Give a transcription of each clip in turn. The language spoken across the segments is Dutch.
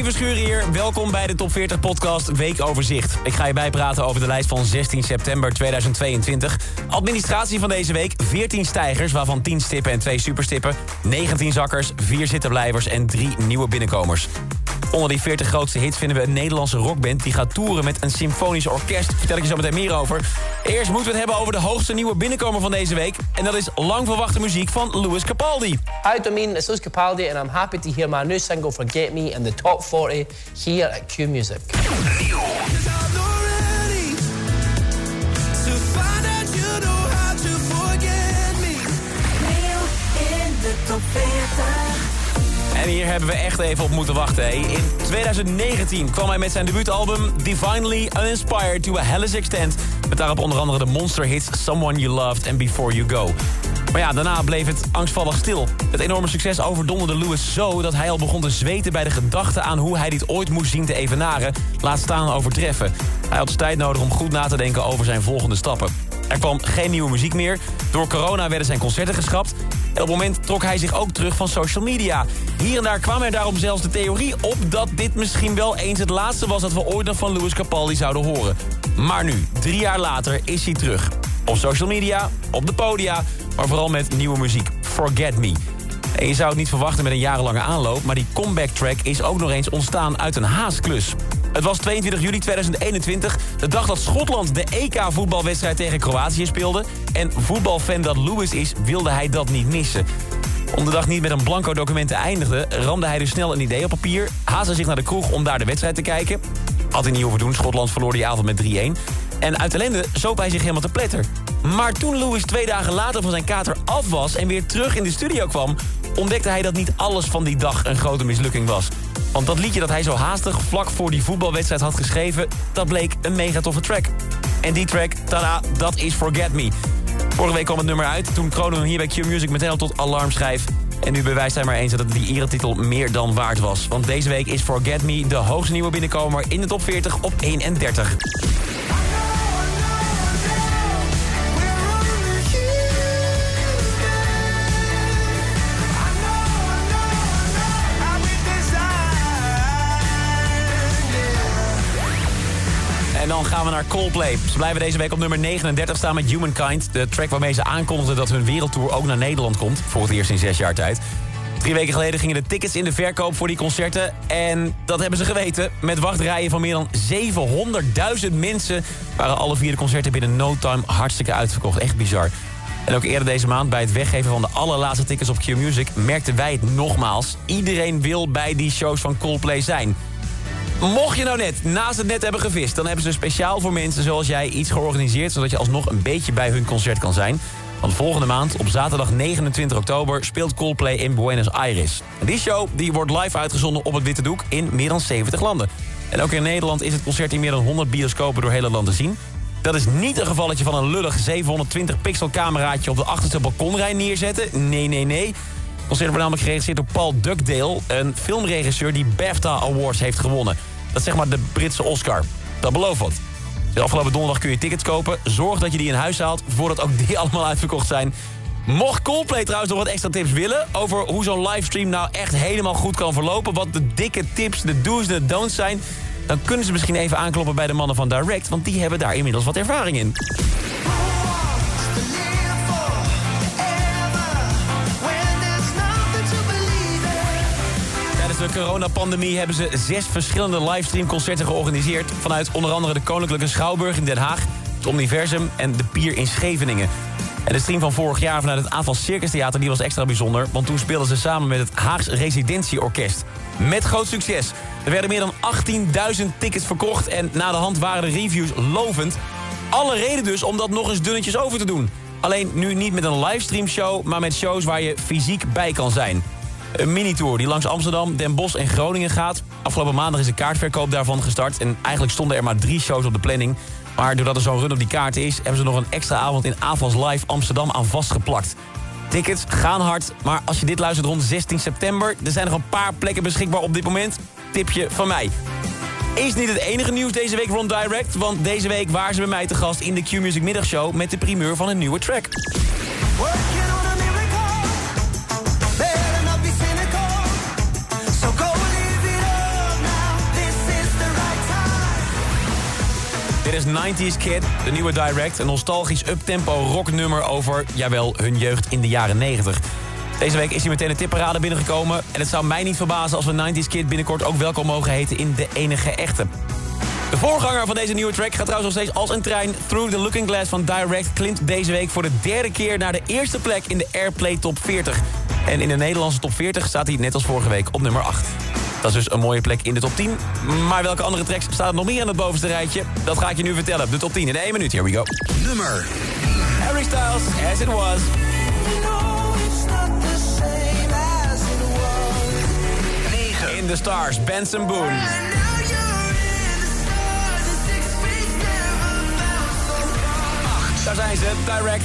Armin Verschuren hier. Welkom bij de Top 40 podcast Weekoverzicht. Ik ga je bijpraten over de lijst van 16 september 2022. Administratie van deze week, 14 stijgers, waarvan 10 stippen en 2 superstippen. 19 zakkers, 4 zittenblijvers en 3 nieuwe binnenkomers. Onder die 40 grootste hits vinden we een Nederlandse rockband... die gaat toeren met een symfonisch orkest. Vertel ik je zo meteen meer over. Eerst moeten we het hebben over de hoogste nieuwe binnenkomer van deze week. En dat is lang verwachte muziek van Louis Capaldi. Hi, Domin, it's Louis Capaldi and I'm happy to hear my new single Forget Me in the top 40 here at Q Music. En hier hebben we echt even op moeten wachten. In 2019 kwam hij met zijn debuutalbum Divinely Uninspired to a Hellish Extent... met daarop onder andere de monster hits Someone You Loved en Before You Go. Maar ja, daarna bleef het angstvallig stil. Het enorme succes overdonderde Lewis zo dat hij al begon te zweten... bij de gedachte aan hoe hij dit ooit moest zien te evenaren... laat staan overtreffen. Hij had tijd nodig om goed na te denken over zijn volgende stappen. Er kwam geen nieuwe muziek meer. Door corona werden zijn concerten geschrapt. En op het moment trok hij zich ook terug van social media. Hier en daar kwam er daarom zelfs de theorie op... dat dit misschien wel eens het laatste was dat we ooit nog van Louis Capaldi zouden horen. Maar nu, drie jaar later, is hij terug. Op social media, op de podia, maar vooral met nieuwe muziek. Forget Me. En je zou het niet verwachten met een jarenlange aanloop... maar die comeback track is ook nog eens ontstaan uit een haasklus. Het was 22 juli 2021, de dag dat Schotland de EK-voetbalwedstrijd tegen Kroatië speelde. En voetbalfan dat Lewis is, wilde hij dat niet missen. Om de dag niet met een blanco document te eindigen... ramde hij dus snel een idee op papier... haastte zich naar de kroeg om daar de wedstrijd te kijken. Had hij niet hoeven doen, Schotland verloor die avond met 3-1. En uit ellende zoop hij zich helemaal te pletter. Maar toen Lewis twee dagen later van zijn kater af was... en weer terug in de studio kwam... ontdekte hij dat niet alles van die dag een grote mislukking was. Want dat liedje dat hij zo haastig vlak voor die voetbalwedstrijd had geschreven... dat bleek een mega toffe track. En die track, tada, dat is Forget Me. Vorige week kwam het nummer uit. Toen kronen we hem hier bij Q-Music meteen al tot alarmschijf. En nu bewijst hij maar eens dat die eretitel meer dan waard was. Want deze week is Forget Me de hoogste nieuwe binnenkomer in de top 40 op 31. Dan gaan we naar Coldplay. Ze blijven deze week op nummer 39 staan met Humankind. De track waarmee ze aankondigden dat hun wereldtour ook naar Nederland komt. Voor het eerst in zes jaar tijd. Drie weken geleden gingen de tickets in de verkoop voor die concerten. En dat hebben ze geweten. Met wachtrijen van meer dan 700.000 mensen... waren alle vier de concerten binnen no time hartstikke uitverkocht. Echt bizar. En ook eerder deze maand bij het weggeven van de allerlaatste tickets op Q-Music... merkten wij het nogmaals. Iedereen wil bij die shows van Coldplay zijn. Mocht je nou net naast het net hebben gevist... dan hebben ze speciaal voor mensen zoals jij iets georganiseerd... zodat je alsnog een beetje bij hun concert kan zijn. Want volgende maand, op zaterdag 29 oktober... speelt Coldplay in Buenos Aires. En die show die wordt live uitgezonden op het Witte Doek... in meer dan 70 landen. En ook in Nederland is het concert in meer dan 100 bioscopen... door hele land te zien. Dat is niet een gevalletje van een lullig 720 pixel cameraatje... op de achterste balkonrij neerzetten. Nee, nee, nee. Concert wordt namelijk geregisseerd door Paul Dugdale... een filmregisseur die BAFTA Awards heeft gewonnen. Dat is zeg maar de Britse Oscar. Dat belooft wat. De afgelopen donderdag kun je tickets kopen. Zorg dat je die in huis haalt voordat ook die allemaal uitverkocht zijn. Mocht Coldplay trouwens nog wat extra tips willen... over hoe zo'n livestream nou echt helemaal goed kan verlopen... wat de dikke tips, de do's en de don'ts zijn... dan kunnen ze misschien even aankloppen bij de mannen van Direct... want die hebben daar inmiddels wat ervaring in. De coronapandemie hebben ze zes verschillende livestreamconcerten georganiseerd... vanuit onder andere de Koninklijke Schouwburg in Den Haag... het Omniversum en de Pier in Scheveningen. En de stream van vorig jaar vanuit het Aanval Circus Theater die was extra bijzonder... want toen speelden ze samen met het Haags Residentieorkest. Met groot succes. Er werden meer dan 18.000 tickets verkocht... en na de hand waren de reviews lovend. Alle reden dus om dat nog eens dunnetjes over te doen. Alleen nu niet met een livestreamshow... maar met shows waar je fysiek bij kan zijn. Een minitour die langs Amsterdam, Den Bosch en Groningen gaat. Afgelopen maandag is de kaartverkoop daarvan gestart. En eigenlijk stonden er maar drie shows op de planning. Maar doordat er zo'n run op die kaarten is... hebben ze nog een extra avond in Avals Live Amsterdam aan vastgeplakt. Tickets gaan hard, maar als je dit luistert rond 16 september... er zijn nog een paar plekken beschikbaar op dit moment. Tipje van mij. Is niet het enige nieuws deze week rond Direct... want deze week waren ze bij mij te gast in de Q-Music Middagshow... met de primeur van een nieuwe track. 90s Kid, de nieuwe Direct. Een nostalgisch uptempo rocknummer over, jawel, hun jeugd in de jaren 90. Deze week is hij meteen de tipparade binnengekomen. En het zou mij niet verbazen als we 90s Kid binnenkort ook welkom mogen heten in de enige echte. De voorganger van deze nieuwe track gaat trouwens nog steeds als een trein. Through the Looking Glass van Direct klimt deze week voor de derde keer naar de eerste plek in de Airplay Top 40. En in de Nederlandse Top 40 staat hij net als vorige week op nummer 8. Dat is dus een mooie plek in de top 10. Maar welke andere tracks staan er nog meer aan het bovenste rijtje? Dat ga ik je nu vertellen. De top 10 in één minuut. Here we go. Nummer Harry Styles, As It Was. You know it's not the same as it was. 9. In the Stars, Benson Boone. Daar zijn ze, Direct.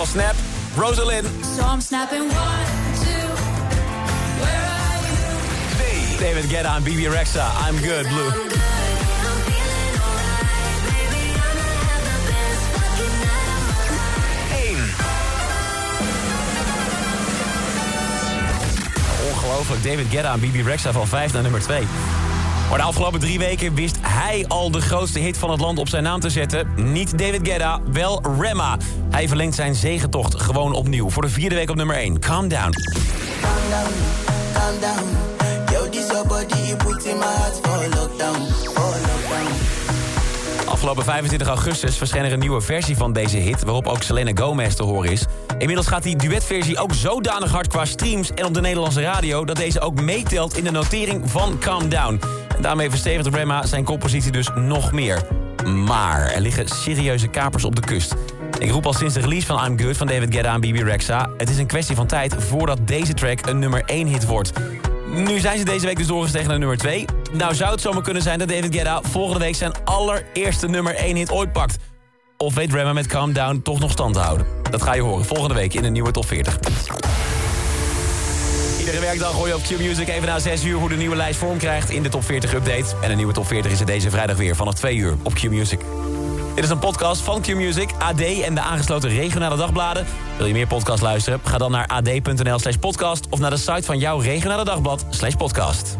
Van Snap, Rosalind. So I'm snapping one, two. Where are you? 2. David Guetta en BB Rexa, I'm Good, Blue. I'm good. I'm feeling alright. I'ma have the best fucking night of my life. 1. Ongelooflijk, David Guetta en BB Rexa van 5 naar nummer 2. Maar de afgelopen drie weken wist hij al de grootste hit van het land op zijn naam te zetten. Niet David Guetta, wel Rema. Hij verlengt zijn zegentocht gewoon opnieuw. Voor de vierde week op nummer 1. Calm down. calm down, calm down. Yo, this your body, you put in my heart for lockdown, for lockdown. Afgelopen 25 augustus verscheen er een nieuwe versie van deze hit... waarop ook Selena Gomez te horen is. Inmiddels gaat die duetversie ook zodanig hard qua streams en op de Nederlandse radio... dat deze ook meetelt in de notering van Calm Down. Daarmee verstevigt Rema zijn compositie dus nog meer. Maar er liggen serieuze kapers op de kust. Ik roep al sinds de release van I'm Good van David Guetta en BB Rexa... het is een kwestie van tijd voordat deze track een nummer 1 hit wordt... Nu zijn ze deze week dus doorgestegen naar nummer 2. Nou zou het zomaar kunnen zijn dat David Guetta volgende week zijn allereerste nummer 1 hit ooit pakt. Of weet Rema met Calm Down toch nog stand te houden? Dat ga je horen volgende week in de nieuwe top 40. Iedere werkdag hoor je op Q-Music even na 6 uur hoe de nieuwe lijst vorm krijgt in de top 40 update. En de nieuwe top 40 is er deze vrijdag weer vanaf 2 uur op Q-Music. Dit is een podcast van Q-Music, AD en de aangesloten regionale dagbladen. Wil je meer podcast luisteren? Ga dan naar ad.nl slash podcast... of naar de site van jouw regionale dagblad slash podcast.